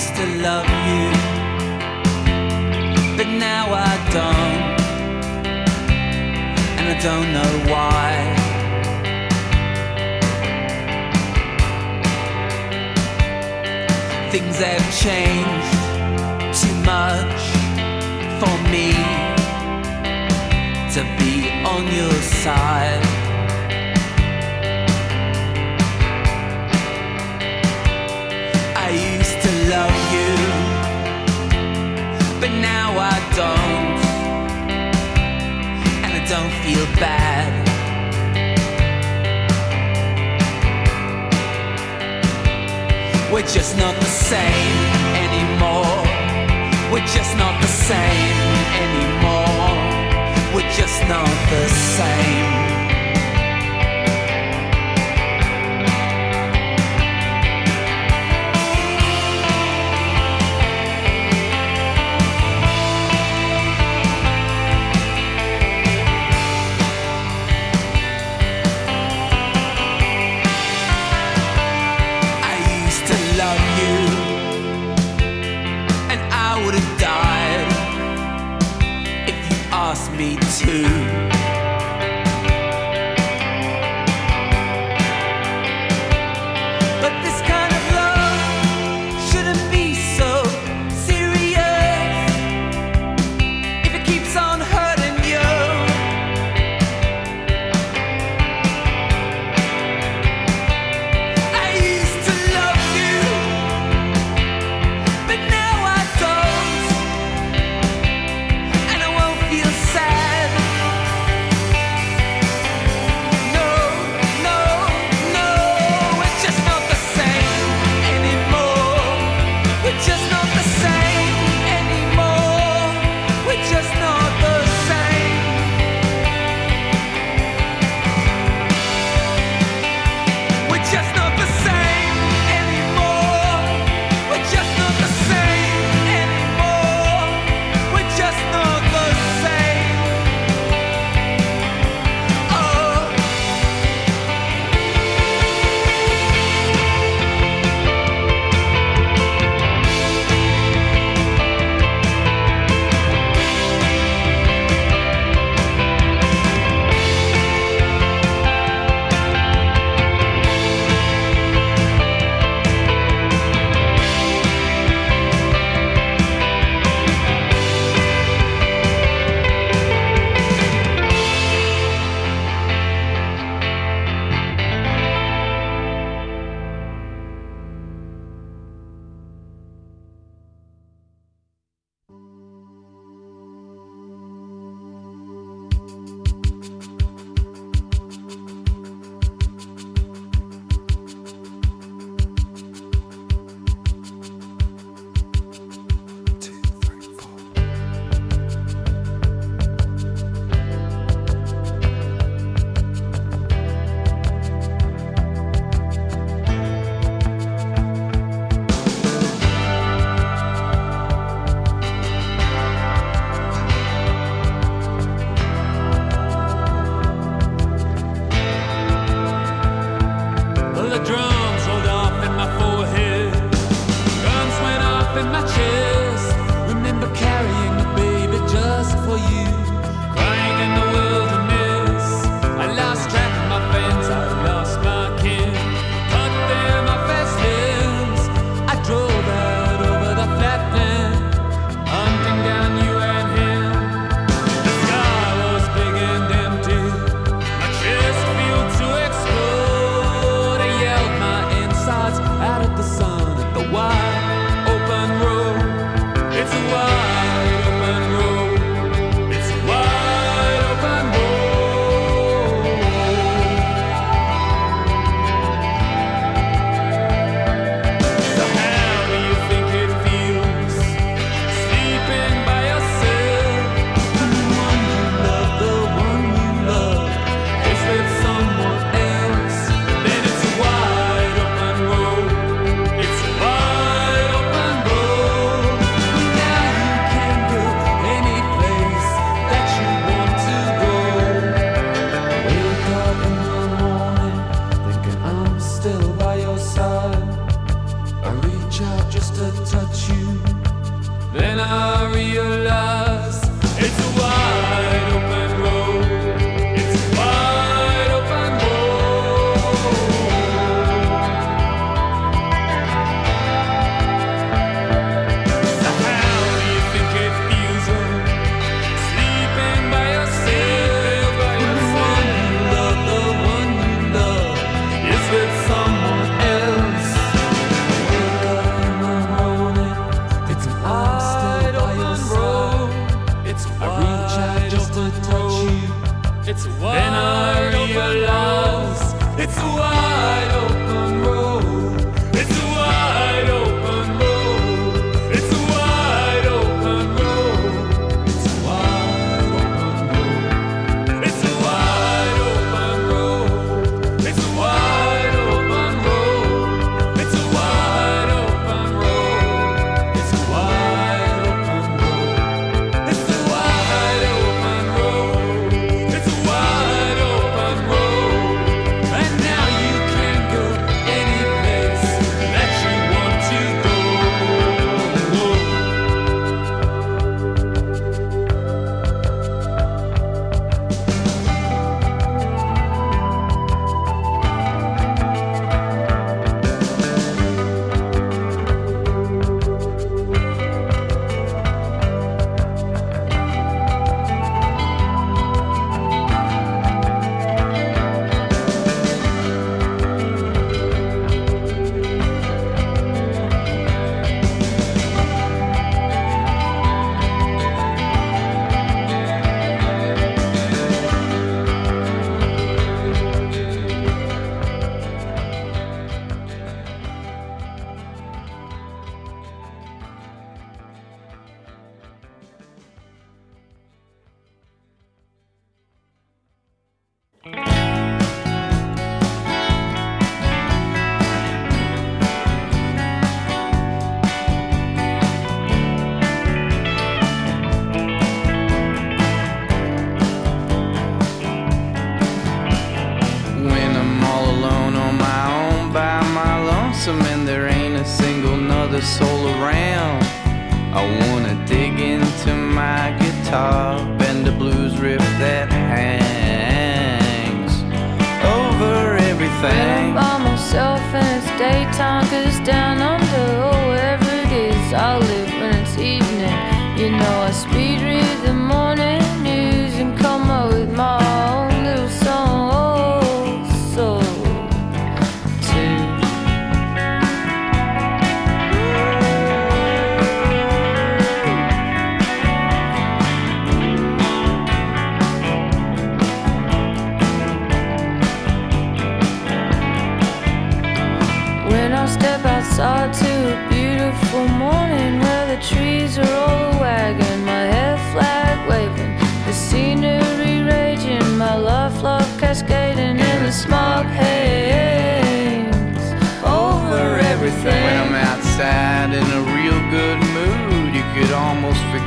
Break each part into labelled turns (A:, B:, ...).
A: used to love you, but now I don't, and I don't know why. Things have changed too much for me to be on your side. don't. And I don't feel bad. We're just not the same anymore. We're just not the same anymore. We're just not the same.
B: too.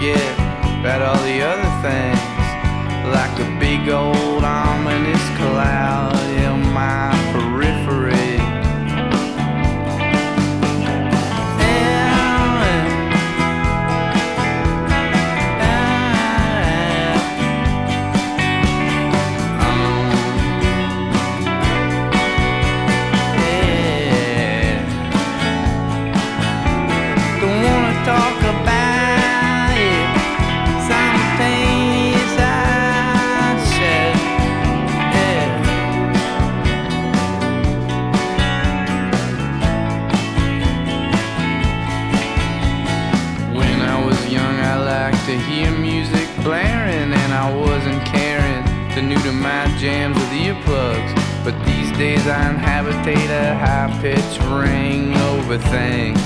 C: Forget about all the other things. Like a big old ominous cloud jams with earplugs. But these days, I inhabitate a high pitched ring over things.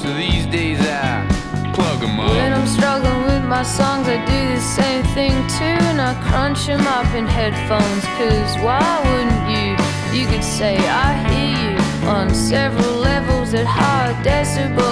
C: So these days, I plug 'em
B: When
C: up.
B: I'm struggling with my songs, I do the same thing too, and I crunch them up in headphones. Cause why wouldn't you? You could say, I hear you on several levels at high decibels.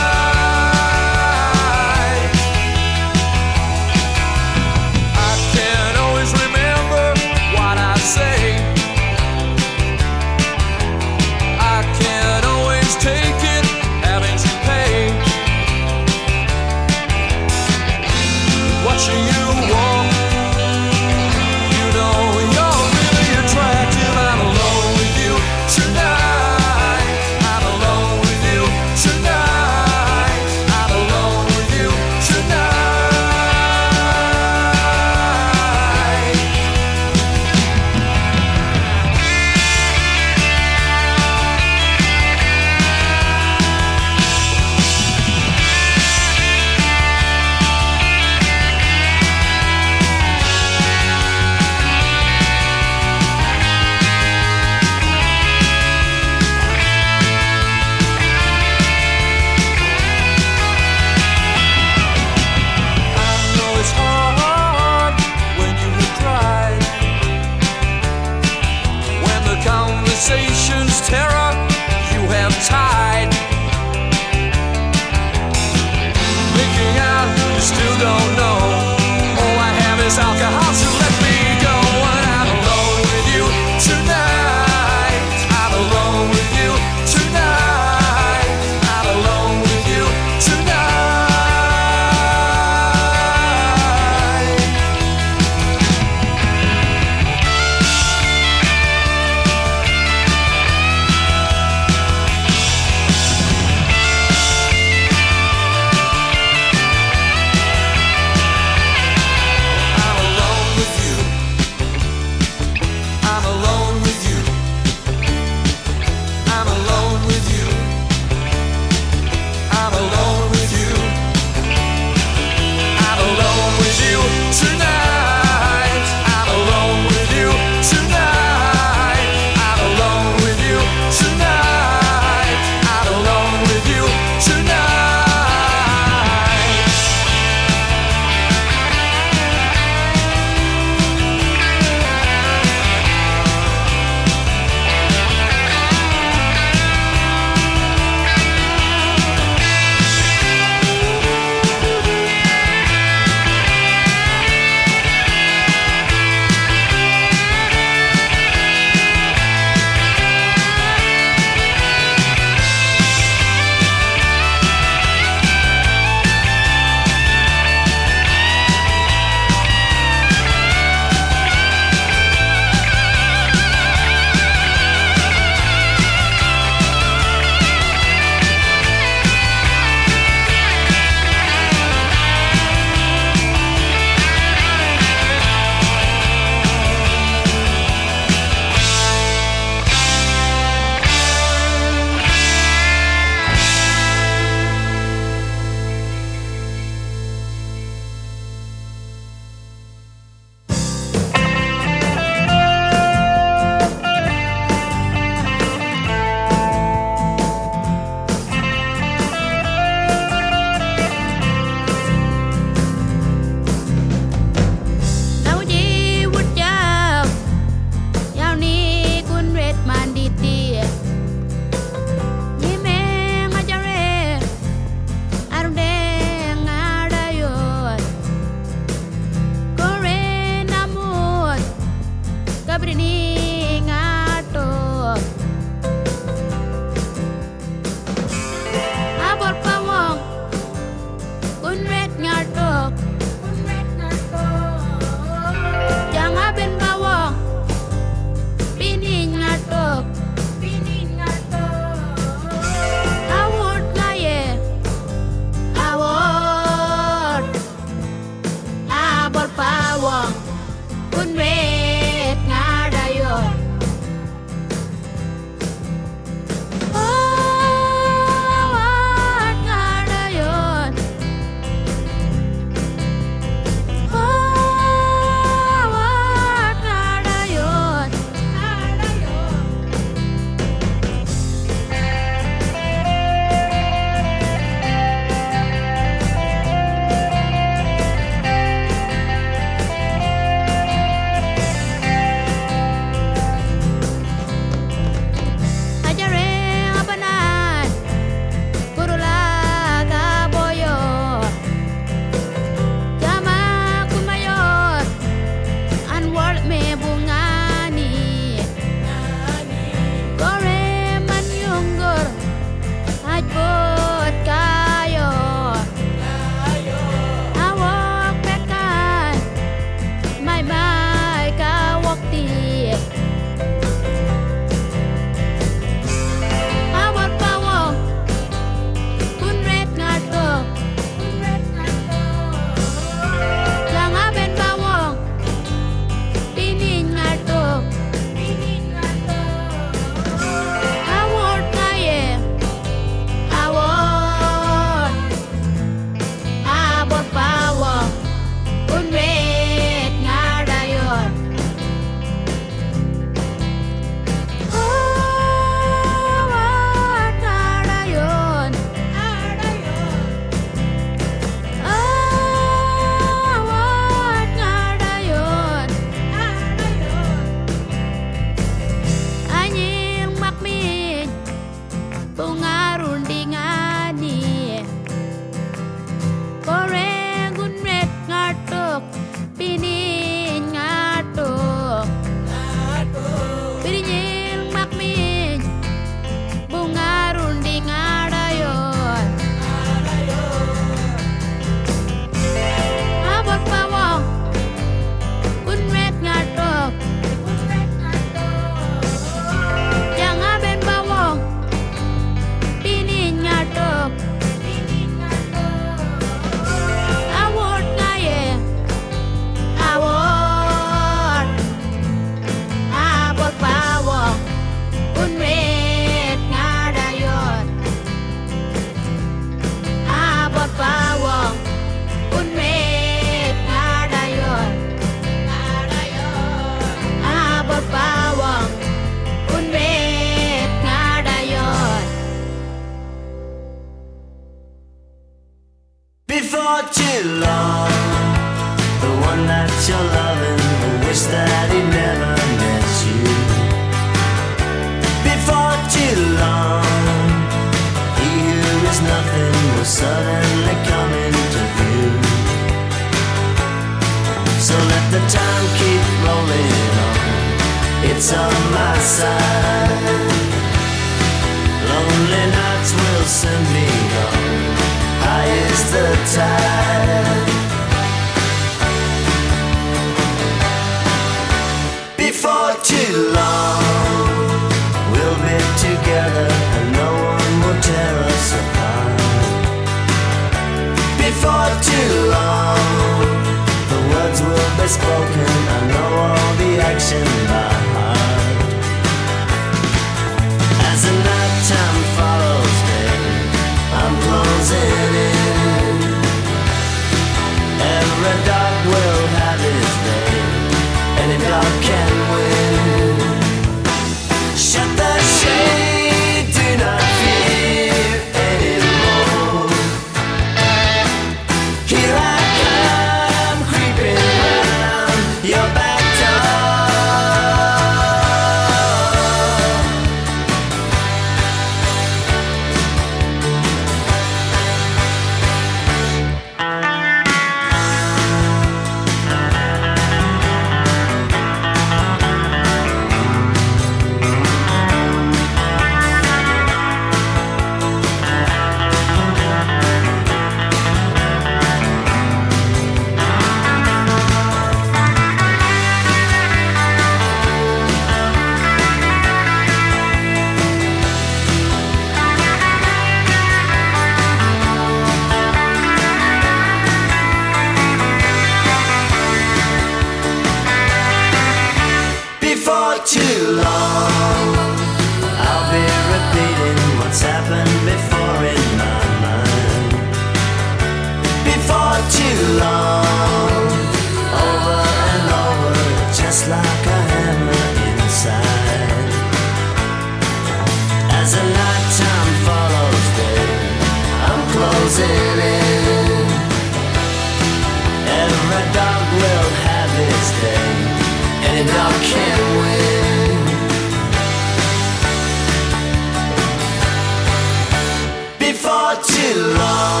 D: belong.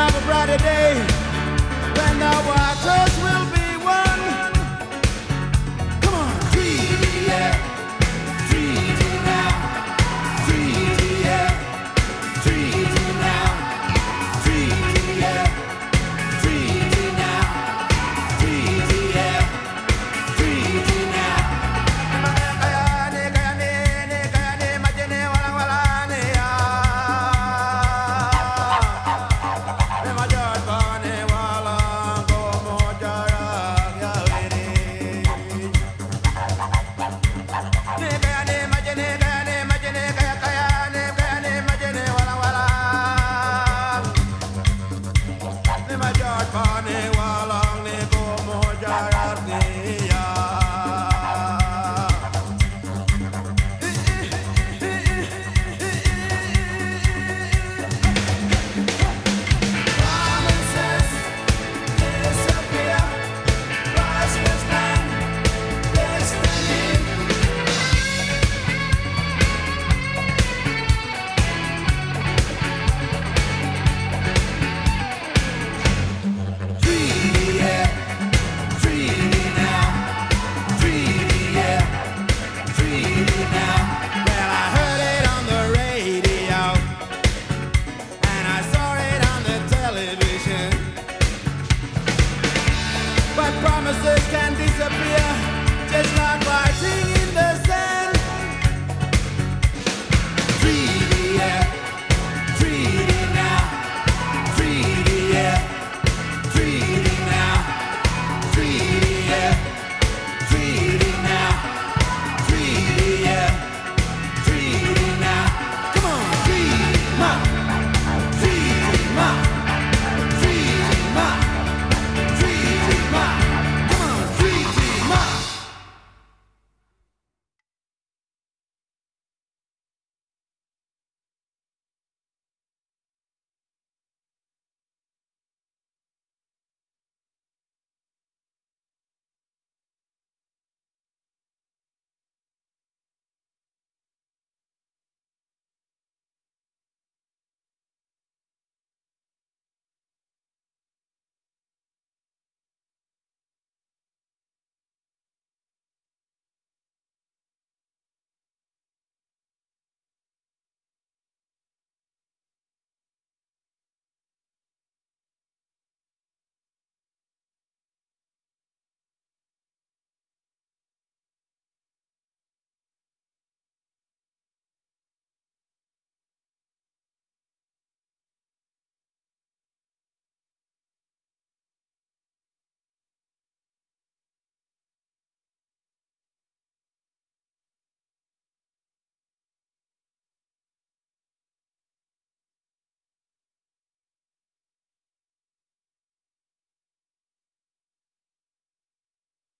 D: Of a
A: brighter day. When the